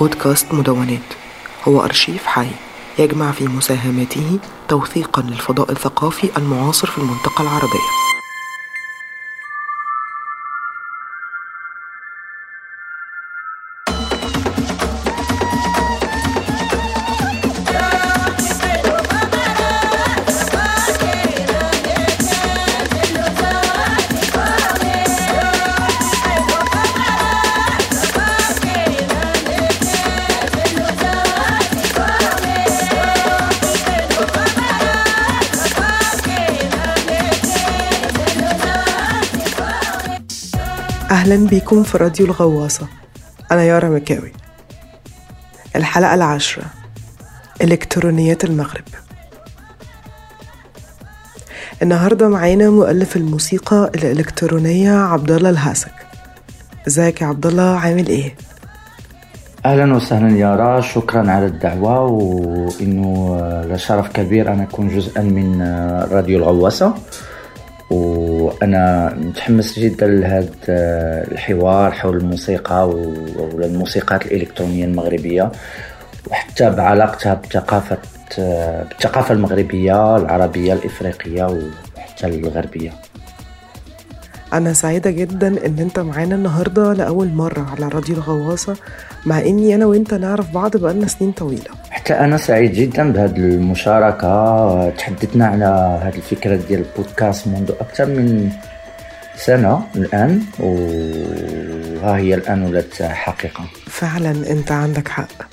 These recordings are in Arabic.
بودكاست مدونات. هو أرشيف حي يجمع في مساهماته توثيقا للفضاء الثقافي المعاصر في المنطقة العربية. أهلا بيكم في راديو الغواصة. أنا يارا مكاوي. الحلقة العاشرة. إلكترونيات المغرب. النهاردة معانا مؤلف الموسيقى الإلكترونية عبد الله الهاسك. إزيك يا عبد الله عامل إيه؟ أهلا وسهلا يارا. شكرا على الدعوة وإنه لشرف كبير أن أكون جزءا من راديو الغواصة. وأنا متحمس جدا لهذا الحوار حول الموسيقى والموسيقات الإلكترونية المغربية وحتى بعلاقتها بثقافة بالثقافة المغربية العربية الإفريقية وحتى الغربية. أنا سعيدة جدا إن أنت معانا النهاردة لأول مرة على راديو الغواصة مع إني أنا وأنت نعرف بعض بقالنا سنين طويلة. حتى أنا سعيد جدا بهذه المشاركة. تحدثنا على هذه الفكرة ديال البودكاست منذ أكثر من سنة الآن وها هي الآن ولات حقيقة. فعلا أنت عندك حق.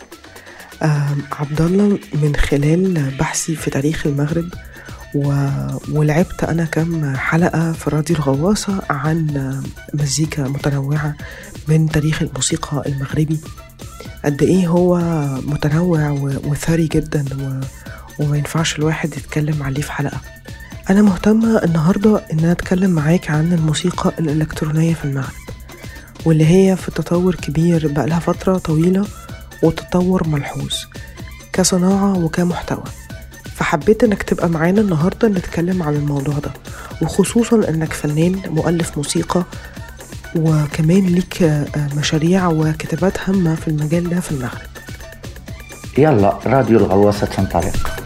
عبد الله من خلال بحثي في تاريخ المغرب و... ولعبت أنا كم حلقة في راديو الغواصة عن مزيكا متنوعة من تاريخ الموسيقى المغربي. قد إيه هو متنوع و... وثري جدا و... وما ينفعش الواحد يتكلم عليه في حلقة. أنا مهتمة النهاردة إن أنا أتكلم معاك عن الموسيقى الإلكترونية في المغرب واللي هي في تطور كبير بقالها فترة طويلة وتطور ملحوظ كصناعة وكمحتوى. فحبيت إنك تبقى معانا النهارده نتكلم عن الموضوع ده وخصوصا إنك فنان مؤلف موسيقى وكمان ليك مشاريع وكتابات هامة في المجال ده في المغرب. يلا راديو الغواصة تنطلق.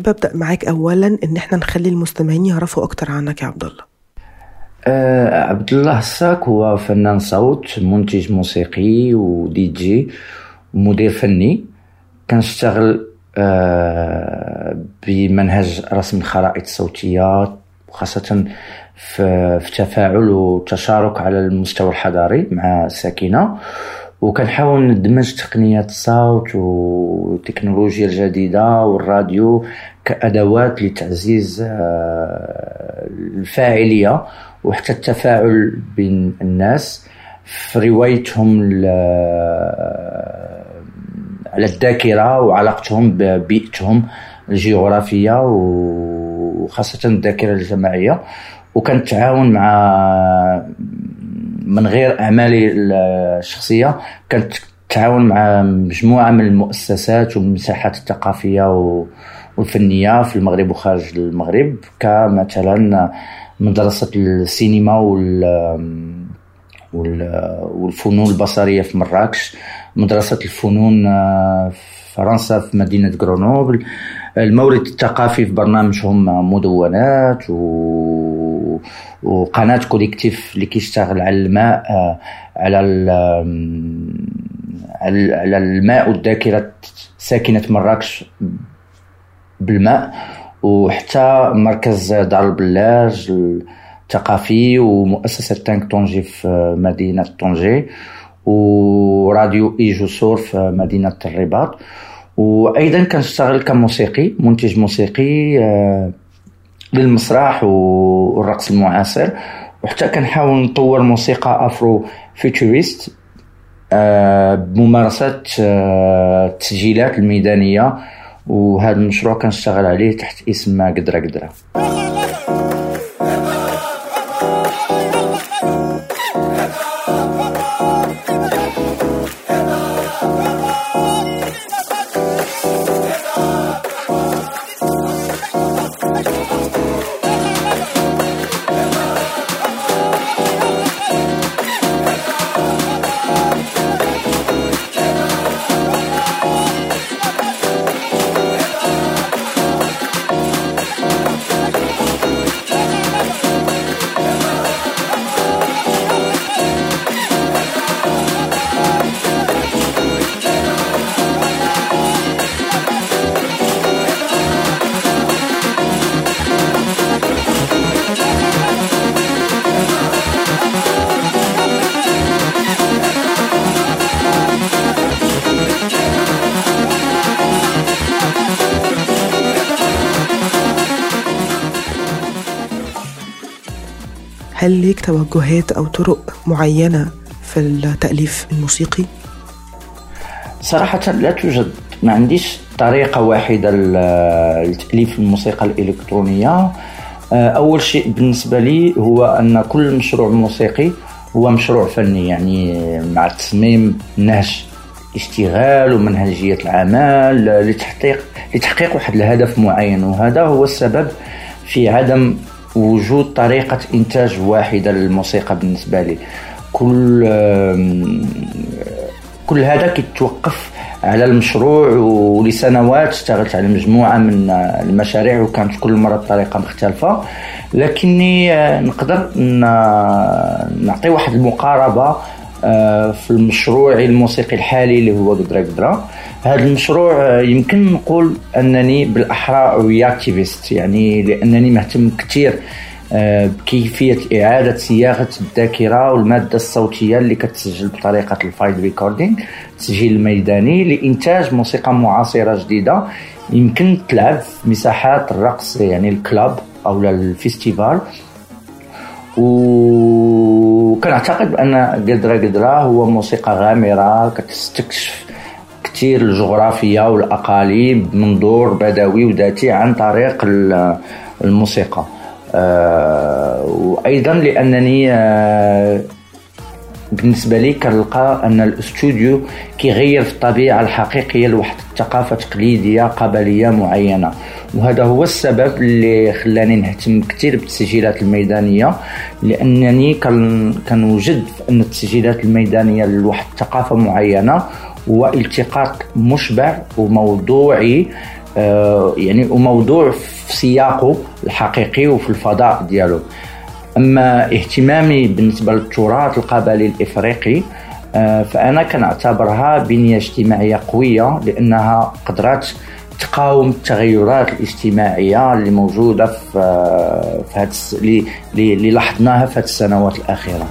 أحب أبدأ معاك أولا إن إحنا نخلي المستمعين يعرفوا أكتر عنك يا عبد الله. آه عبد الله الساك هو فنان صوت منتج موسيقي ودي جي ومدير فني. كنشتغل آه بمنهج رسم الخرائط الصوتية وخاصة في, في تفاعل وتشارك على المستوى الحضاري مع الساكنة وكنحاول ندمج تقنيات الصوت والتكنولوجيا الجديدة والراديو كأدوات لتعزيز الفاعلية وحتى التفاعل بين الناس. في روايتهم على الذاكرة وعلاقتهم ببيئتهم الجغرافية وخاصة الذاكرة الجماعية. وكنتعاون مع من غير اعمالي الشخصية كنت تعاون مع مجموعة من المؤسسات والمساحات الثقافية والفنيه في المغرب وخارج المغرب كمثلا مدرسة السينما وال والفنون البصرية في مراكش مدرسة الفنون في فرنسا في مدينة غرونوبل المورد الثقافي في برنامجهم مدونات و... وقناة كوليكتيف اللي كيشتغل على الماء على على الماء والذاكرة ساكنة مراكش بالماء وحتى مركز دار البلاج الثقافي ومؤسسة تانك طونجي في مدينة طنجة وراديو إيجو سور في مدينة الرباط. وأيضا كنشتغل كموسيقي منتج موسيقي آه، للمسرح والرقص المعاصر. وحتى كنحاول نطور موسيقى أفرو فيتوريست آه، بممارسة آه، التسجيلات الميدانية. وهذا المشروع كنشتغل عليه تحت اسم قدرة قدرة. هل ليك توجهات أو طرق معينة في التأليف الموسيقي؟ صراحة لا توجد. ما عنديش طريقة واحدة لتأليف الموسيقى الإلكترونية. آه، أول شيء بالنسبة لي هو أن كل مشروع موسيقي هو مشروع فني يعني مع تصميم نهج اشتغال ومنهجية العمل لتحقيق لتحقيق واحد الهدف معين. وهذا هو السبب في عدم وجود طريقة إنتاج واحدة للموسيقى بالنسبة لي. كل كل هذا كيتوقف على المشروع ولسنوات اشتغلت على مجموعة من المشاريع وكانت كل مرة بطريقة مختلفة. لكني آه، نقدر نعطي واحد المقاربة آه، في المشروع الموسيقي الحالي اللي هو قدرة قدرة. هذا المشروع آه، يمكن نقول أنني بالأحرى رياكتيفيست يعني لأنني مهتم كثير آه، بكيفية إعادة صياغة الذاكرة والمادة الصوتية اللي كتسجل بطريقة ال field recording التسجيل الميداني لإنتاج موسيقى معاصرة جديدة. يمكن تلعب في مساحات الرقص يعني ال club أو ال festival. وكنعتقد بأن قدرة قدرة هو موسيقى غامرة كتستكشف كثير الجغرافيا والأقاليم بمنظور بدوي وذاتي عن طريق الموسيقى. آه، وأيضا لأنني آه، بالنسبة لي كنلقى أن الاستوديو كيغير في الطبيعة الحقيقية لواحد الثقافة تقليدية قبلية معينة. وهذا هو السبب اللي خلاني نهتم كثير بالتسجيلات الميدانية لأنني كنوجد أن التسجيلات الميدانية لواحد الثقافة معينة هو التقاط مشبع وموضوعي آه، يعني وموضوع في سياقه الحقيقي وفي الفضاء ديالو. أما اهتمامي بالنسبة للتراث القبلي الإفريقي آه، فأنا كنعتبرها بنية اجتماعية قوية لأنها قدرات تقاوم التغيرات الاجتماعية اللي موجودة في آه، اللي لاحظناها في هذه السنوات الأخيرة.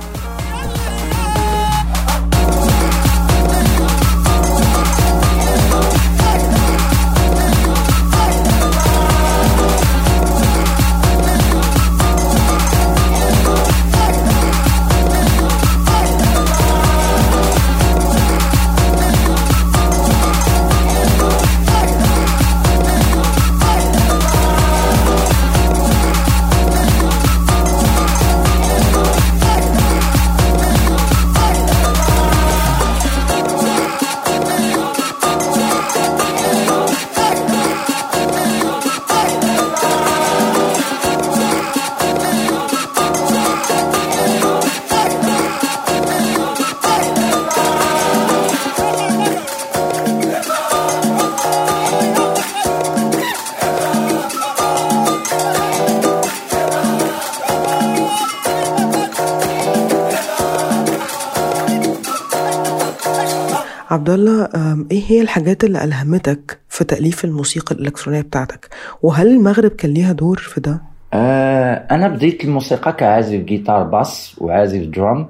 هي الحاجات اللي ألهمتك في تأليف الموسيقى الإلكترونية بتاعتك؟ وهل المغرب كان ليها دور في ده؟ آه، أنا بديت الموسيقى كعازف جيتار bass وعازف drum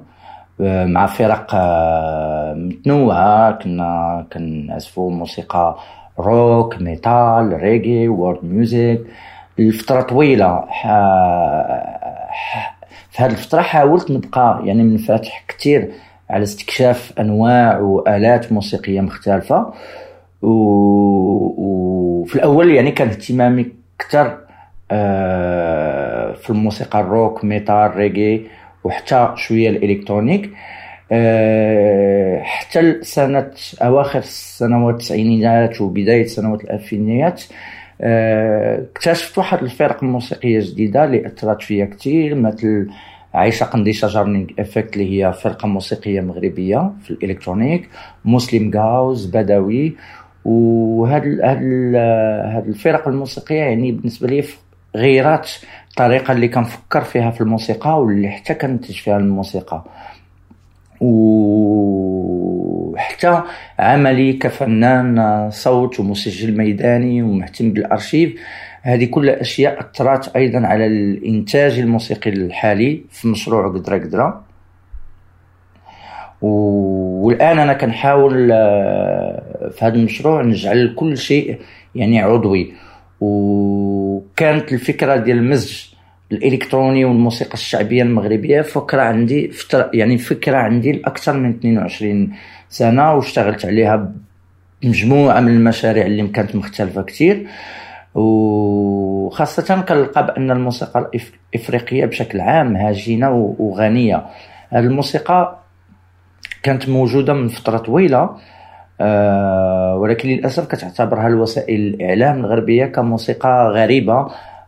آه، مع فرق آه، متنوعة. كنا كنعزفوا موسيقى rock metal reggae world music. لفترة طويلة. في هذه الفترة حاولت نبقى يعني منفتح كتير. على استكشاف أنواع وآلات موسيقية مختلفة. و... وفي الأول يعني كان اهتمامي أكثر آه، في الموسيقى ال rock metal reggae وحتى شوية ال electronic. آه، حتى سنة أواخر السنوات التسعينيات وبداية سنوات الألفينيات آه، اكتشفت واحد الفرق موسيقية جديدة اللي أثرت فيا كتير مثل عيشة قنديشة Jarring Effects اللي هي فرقة موسيقية مغربية في ال electronic مسلم جاوز بدوي. وهاد هاد ال- هاد الفرق الموسيقية يعني بالنسبة لي غيرات الطريقة اللي كنفكر فيها في الموسيقى واللي حتى كنتج فيها الموسيقى. وحتى عملي كفنان صوت ومسجل ميداني ومهتم بالارشيف هذه كل اشياء أثرت أيضا على الإنتاج الموسيقي الحالي في مشروع قدره قدره والآن أنا كنحاول آه، في هذا المشروع نجعل كل شيء يعني عضوي. وكانت الفكرة ديال المزج الإلكتروني والموسيقى الشعبية المغربية فكرة عندي فترة يعني فكرة عندي لأكثر من 22 سنة واشتغلت عليها بمجموعة من المشاريع اللي كانت مختلفة كتير. وخاصة كنلقى بأن الموسيقى الإف- الإفريقية بشكل عام هاجنة و- وغنية. الموسيقى كانت موجودة من فترة طويلة آه، ولكن للأسف كتعتبرها الوسائل الإعلام الغربية كموسيقى غريبة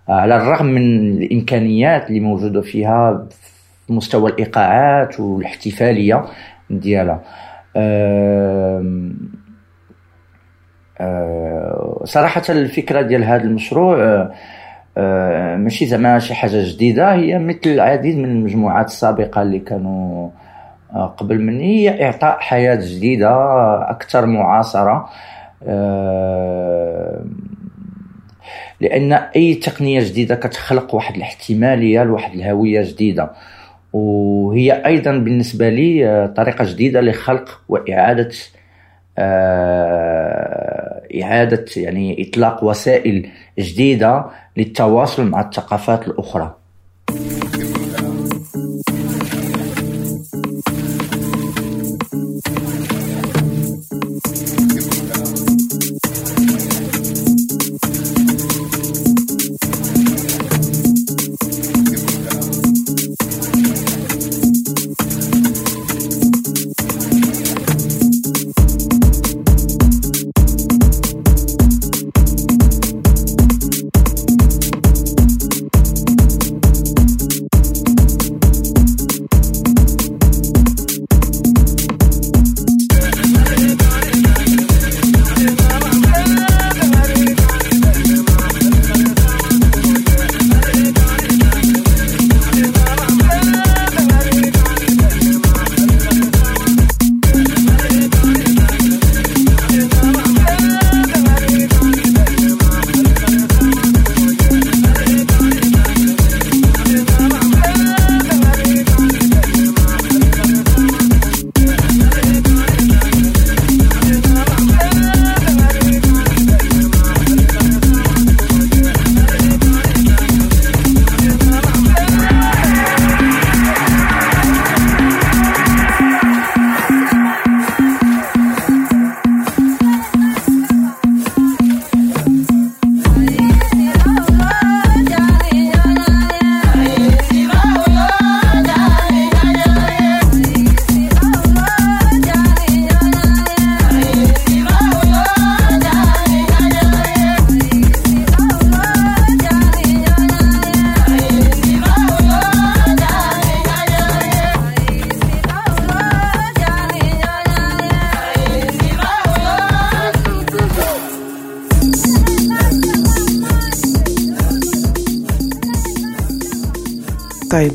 آه، على الرغم من الإمكانيات اللي موجودة فيها في مستوى الإيقاعات والإحتفالية ديالها. آه، صراحة الفكرة ديال هذا المشروع آه، آه، ماشي زعما شي حاجة جديدة هي مثل العديد من المجموعات السابقة اللي كانوا قبل مني هي جديدة آه، أكثر معاصرة آه، لأن أي تقنية جديدة كتخلق واحد الاحتمالية لواحد الهوية جديدة. وهي أيضا بالنسبة لي طريقة جديدة لخلق وإعادة إعادة يعني إطلاق وسائل جديدة للتواصل مع الثقافات الأخرى.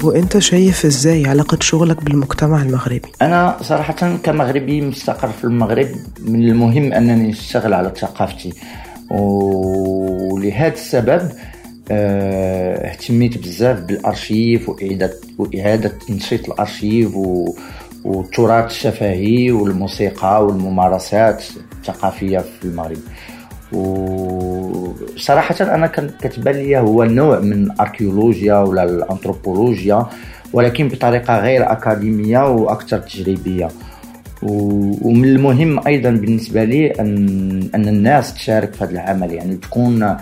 وانت شايف إزاي علاقة شغلك بالمجتمع المغربي؟ أنا صراحة كمغربي مستقر في المغرب من المهم أنني أشتغل على ثقافتي ولهذا السبب آه، اهتميت بزاف بالأرشيف واعاده وإعادة تنشيط الأرشيف والتراث الشفهي والموسيقى والممارسات الثقافية في المغرب وصراحة أنا كتبان لي هو نوع من الأركيولوجيا ولا الأنثروبولوجيا ولكن بطريقة غير أكاديمية وأكثر تجريبية. ومن المهم أيضا بالنسبة لي أن أن الناس تشارك في هذا العمل. يعني تكون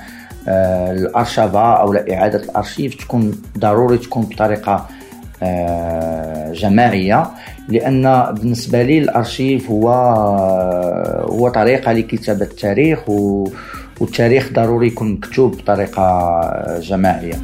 آه، الأرشفة أو إعادة الأرشيف تكون ضروري تكون بطريقة آه، جماعية لأن بالنسبة لي الأرشيف هو هو طريقة لكتابة التاريخ والتاريخ ضروري يكون مكتوب بطريقة جماعية.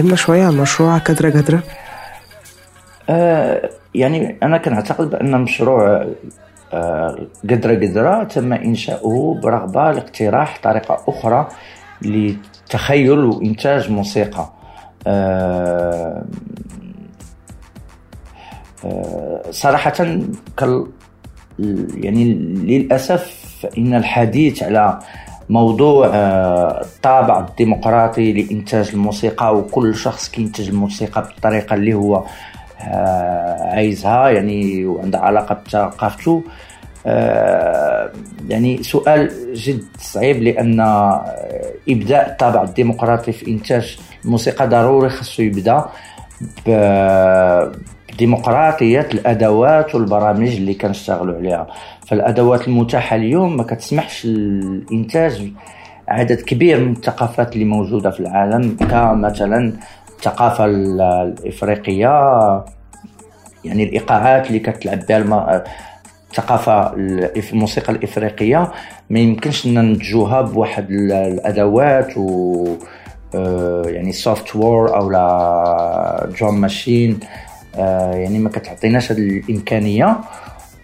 تكلمنا شوية عن مشروع كدرة جدرة؟ آه يعني أنا كنعتقد بأن مشروع آه قدرة قدرة تم إنشاؤه برغبة لاقتراح طريقة أخرى لتخيل وإنتاج موسيقى آه آه صراحة كال يعني للأسف فإن الحديث على موضوع آه، الطابع الديمقراطي لإنتاج الموسيقى وكل شخص كينتج الموسيقى بالطريقة اللي هو آه، عايزها يعني وعندها علاقة بثقافته آه، يعني سؤال جد صعيب لأن إبداء الطابع الديمقراطي في إنتاج الموسيقى ضروري خصو يبدأ بديمقراطية الأدوات والبرامج اللي كنشتغلوا عليها. فالأدوات المتاحة اليوم ما كتسمحش الانتاج عدد كبير من الثقافات اللي موجودة في العالم كمثلا الثقافة الإفريقية يعني الإيقاعات اللي كتلعب بها الثقافة الموسيقى الإفريقية. ما يمكنش ننتجوها بواحد الأدوات و آه، يعني software أو لا drum machine يعني ما كتعطيناش هذه الإمكانية.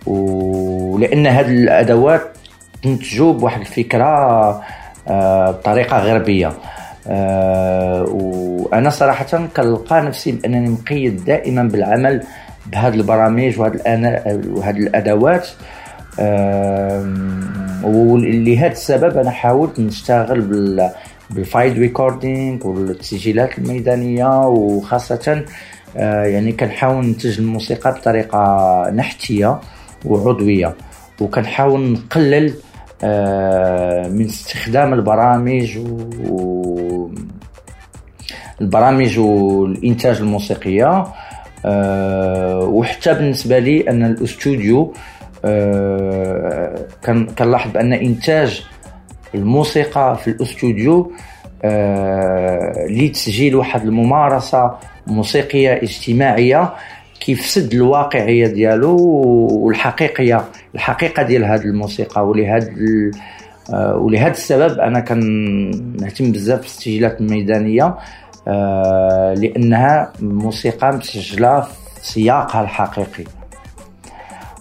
ولان هذه الأدوات تنتجوا بواحد الفكرة آه، بطريقة غربية. آه، وأنا صراحة كنلقى نفسي بأنني مقيد دائما بالعمل بهذه البرامج وهذه الأدوات. ولهذا السبب أنا حاولت نشتغل بال بال field recording والتسجيلات الميدانية وخاصة آه، يعني كنحاول ننتج الموسيقى بطريقة نحتية وعضوية وكنحاول نقلل آه، من استخدام البرامج و البرامج والإنتاج الموسيقية. آه، وحتى بالنسبة لي أن الأستوديو كنلاحظ بأن إنتاج الموسيقى في الأستوديو لتسجيل واحد الممارسة موسيقية اجتماعية كيفسد الواقعية ديالو والحقيقية الحقيقة ديال هذه الموسيقى. ولهذا آه، ولهذا السبب أنا كنهتم بزاف بالتسجيلات الميدانية آه، لأنها موسيقى مسجلة في سياقها الحقيقي.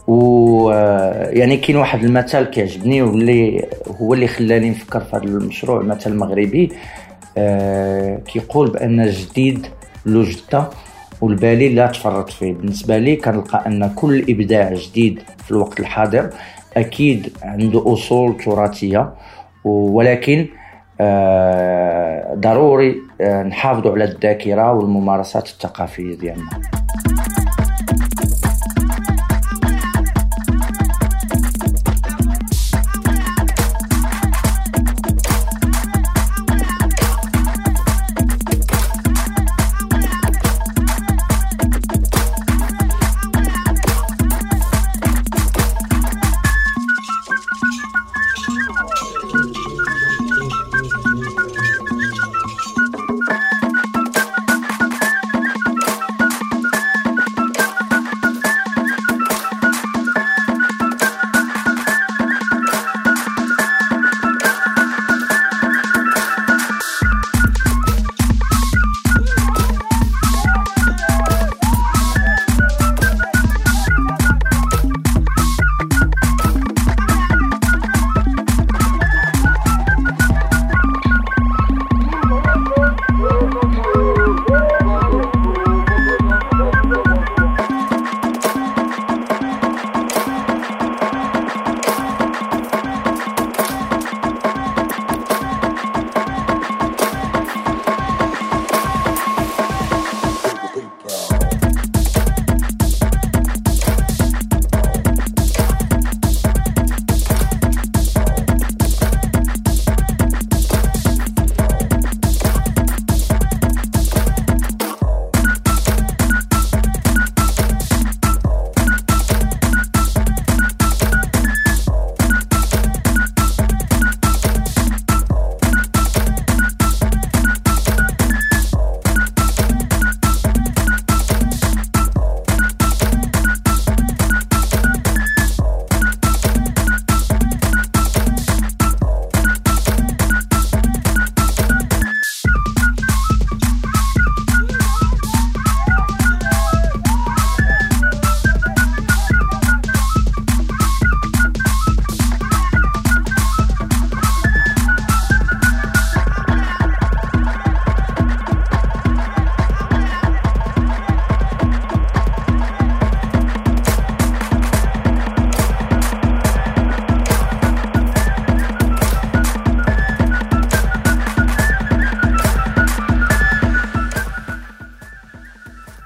و آه، يعني كاين واحد المثل كيعجبني واللي هو اللي خلاني نفكر في هذا المشروع مثل مغربي كيقول بأن جديد له جده والبالي لا تفرط فيه. بالنسبة لي كنلقى أن كل إبداع جديد في الوقت الحاضر أكيد عنده أصول تراثية ولكن آه، ضروري آه، نحافظوا على الذاكرة والممارسات الثقافية ديالنا.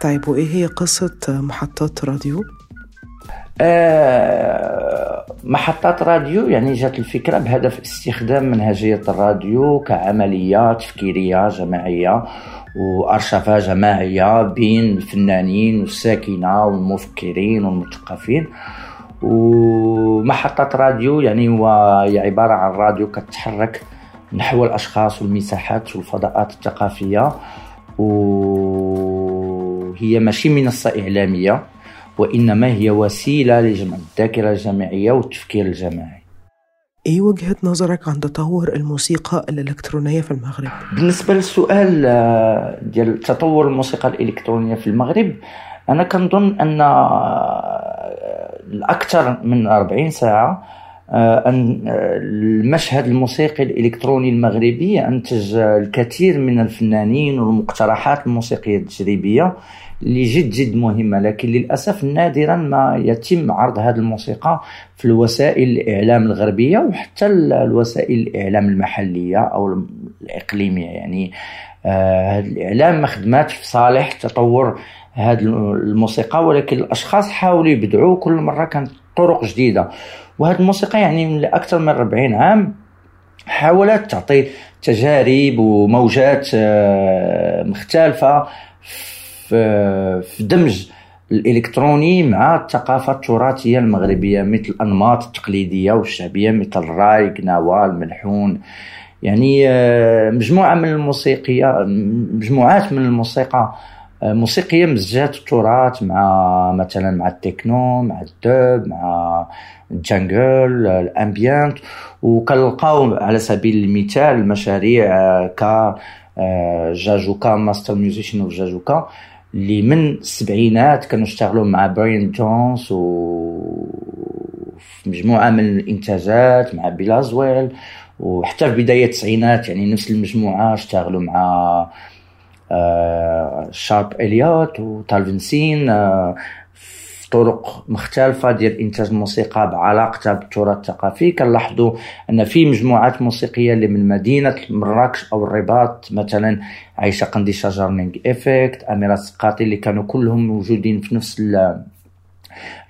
طيب وإيه هي قصة محطات راديو؟ آه، محطات راديو يعني جات الفكرة بهدف استخدام منهجية الراديو كعملية تفكيرية جماعية وأرشفة جماعية بين الفنانين والساكنة والمفكرين والمثقفين ومحطة راديو يعني هو عبارة عن راديو كتحرك نحو الأشخاص والمساحات والفضاءات الثقافية وهي ماشي منصة إعلامية وإنما هي وسيلة لجمع الذاكرة الجماعية والتفكير الجماعي إيه وجهة نظرك عن تطور الموسيقى الإلكترونية في المغرب؟ بالنسبة للسؤال آه، ديال تطور الموسيقى الإلكترونية في المغرب أنا كنظن أن آه، الأكثر من 40 ساعة أن المشهد الموسيقي الإلكتروني المغربي أنتج الكثير من الفنانين والمقترحات الموسيقية التجريبية اللي جد جد مهمة لكن للأسف نادرا ما يتم عرض هذه الموسيقى في الوسائل الإعلام الغربية وحتى الوسائل الإعلام المحلية أو الإقليمية يعني آه، هذا الإعلام ما خدماتش في صالح تطور هذه الموسيقى ولكن الأشخاص حاولوا يبدعوا كل مرة كانت طرق جديدة. وهذه الموسيقى يعني من أكثر من 40 عام حاولت تعطي تجارب وموجات آه، مختلفة في دمج الإلكتروني مع الثقافة التراثية المغربية مثل الأنماط التقليدية والشعبية مثل الراي قناوه الملحون يعني آه، مجموعة من الموسيقية مجموعات من الموسيقى موسيقية مزجات التراث مع مثلا مع التكنو مع الدوب مع الجانجل الأمبيانت. وكنلقاو على سبيل المثال المشاريع آه، ك جاجوكا ماستر ميوزيشن أوف جاجوكا اللي من السبعينات كانوا اشتغلوا مع براين جونز و في مجموعة من الإنتاجات مع بيلازويل وحتى في بداية التسعينات يعني نفس المجموعة اشتغلوا مع شارب إليوت وتالفنسين طرق مختلفة ديال إنتاج الموسيقى بعلاقتها بالتراث الثقافي. كنلاحظوا أن في مجموعات موسيقية اللي من مدينة مراكش أو الرباط مثلا عايشة قندي شجرنينغ إفكت أميرة السقاطي اللي كانوا كلهم موجودين في نفس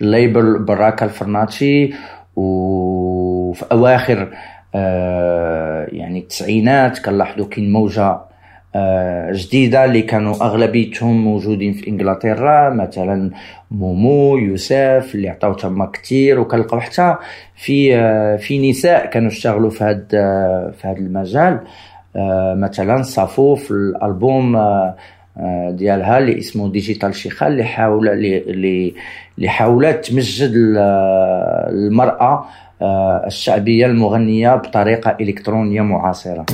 الليبل براكا الفرناتشي وفي أواخر آه يعني التسعينات كنلاحظوا كاين موجة آه، جديدة اللي كانوا أغلبيتهم موجودين في إنجلترا مثلا مومو يوسف اللي عطاو تما كتير وكنلقاو حتى في آه، في نساء كانوا اشتغلوا في هذا آه، في هذا المجال. مثلا صافو في الألبوم ديالها اللي اسمه ديجيتال شيخه اللي حاول اللي حاولت تمجد المرأة الشعبية المغنية بطريقة إلكترونية معاصرة.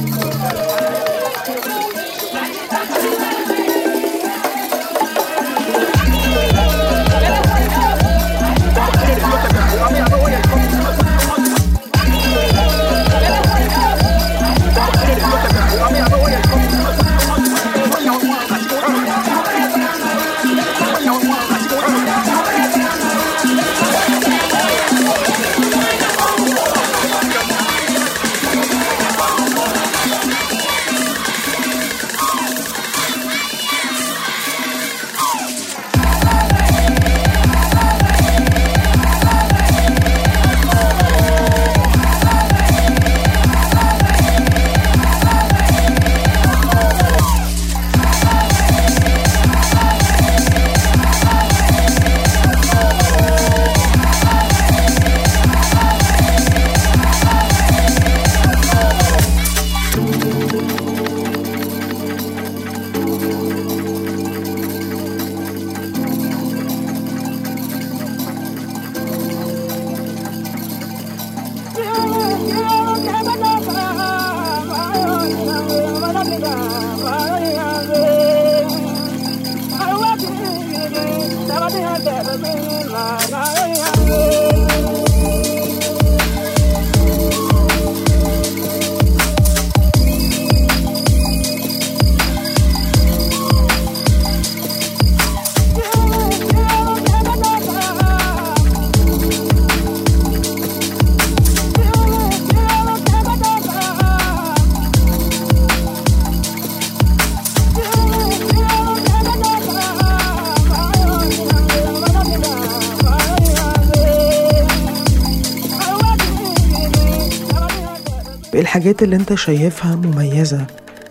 الحاجات اللي انت شايفها مميزة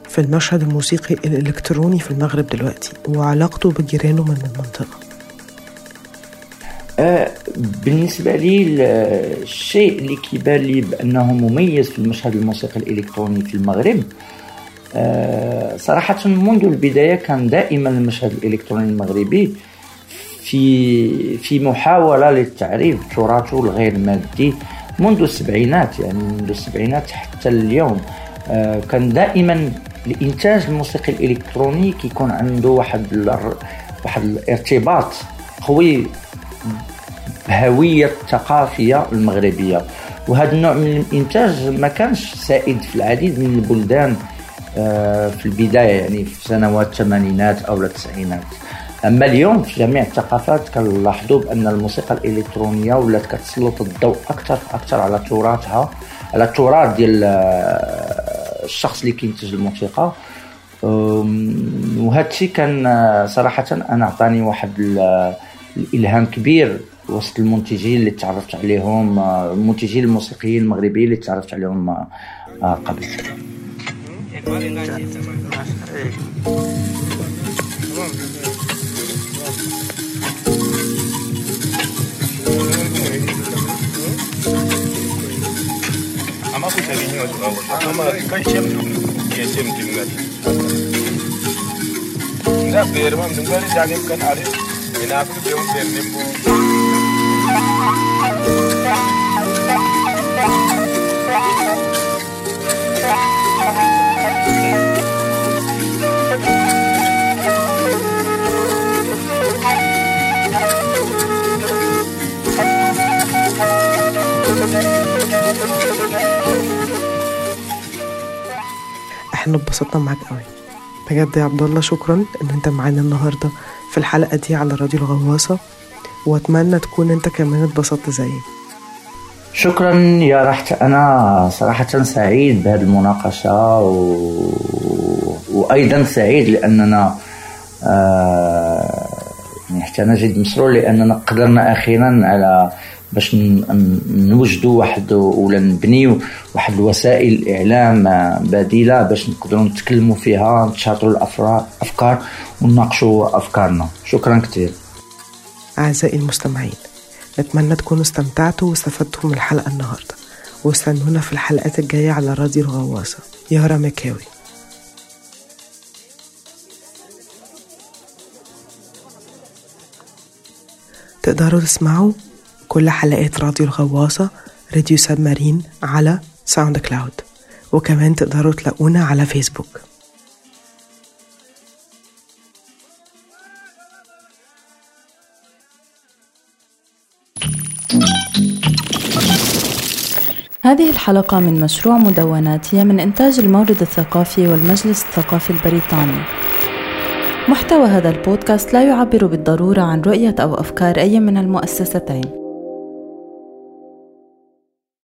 في المشهد الموسيقي الإلكتروني في المغرب دلوقتي وعلاقته بجيرانه من المنطقة؟ آه، بالنسبة لي الشيء اللي كيبان لي بأنه مميز في المشهد الموسيقي الإلكتروني في المغرب آه، صراحة منذ البداية كان دائما المشهد الإلكتروني المغربي في في محاولة للتعريف تراثه الغير مادي منذ السبعينات يعني منذ السبعينات حتى اليوم آه، كان دائما الإنتاج الموسيقي الإلكتروني كيكون عنده واحد واحد الارتباط قوي بهوية الثقافية المغربية. وهذا النوع من الإنتاج ما كانش سائد في العديد من البلدان آه، في البداية يعني في سنوات الثمانينات أو التسعينات. أما اليوم في جميع الثقافات كنلاحظوا بأن الموسيقى الإلكترونية ولات كتسلط الضوء أكثر أكثر على تراثها على التراث ديال آه، الشخص اللي كينتج الموسيقى. وهذا الشيء كان آه، صراحة أنا عطاني واحد الإلهام كبير وسط المنتجين اللي تعرفت عليهم آه، المنتجين الموسيقيين المغربيين اللي تعرفت عليهم قبل. tarihin ama kaçem kesem dingar na bermam dingar jagim kan are ina ku dem bernim bu Thank you. إحنا اتبسطنا معاك قوي. بجد يا عبد الله شكرا إن أنت معانا النهارده في الحلقة دي على راديو الغواصة وأتمنى تكون أنت كمان اتبسطت زيي. شكرا يا رحت أنا صراحة سعيد بهذه المناقشة و... وأيضا سعيد لأننا آه... يعني حتى أنا جد مسرور لأننا قدرنا أخيرا على باش نوجدوا واحد ولا نبنيو واحد الوسائل الاعلام بديلة باش نقدروا نتكلموا فيها نتشاطروا الأفكار ونناقشوا أفكارنا. شكرا كثير. أعزائي المستمعين نتمنى تكونوا استمتعتوا واستفدتوا من الحلقة النهارده. واستنونا في الحلقات الجاية على راديو الغواصة. يارا مكاوي تقدروا تسمعوا كل حلقات راديو الغواصة راديو سبمارين على ساوند كلاود. وكمان تقدروا تلاقونا على فيسبوك. هذه الحلقة من مشروع مدونات هي من إنتاج المورد الثقافي والمجلس الثقافي البريطاني. محتوى هذا البودكاست لا يعبر بالضرورة عن رؤية أو أفكار أي من المؤسستين.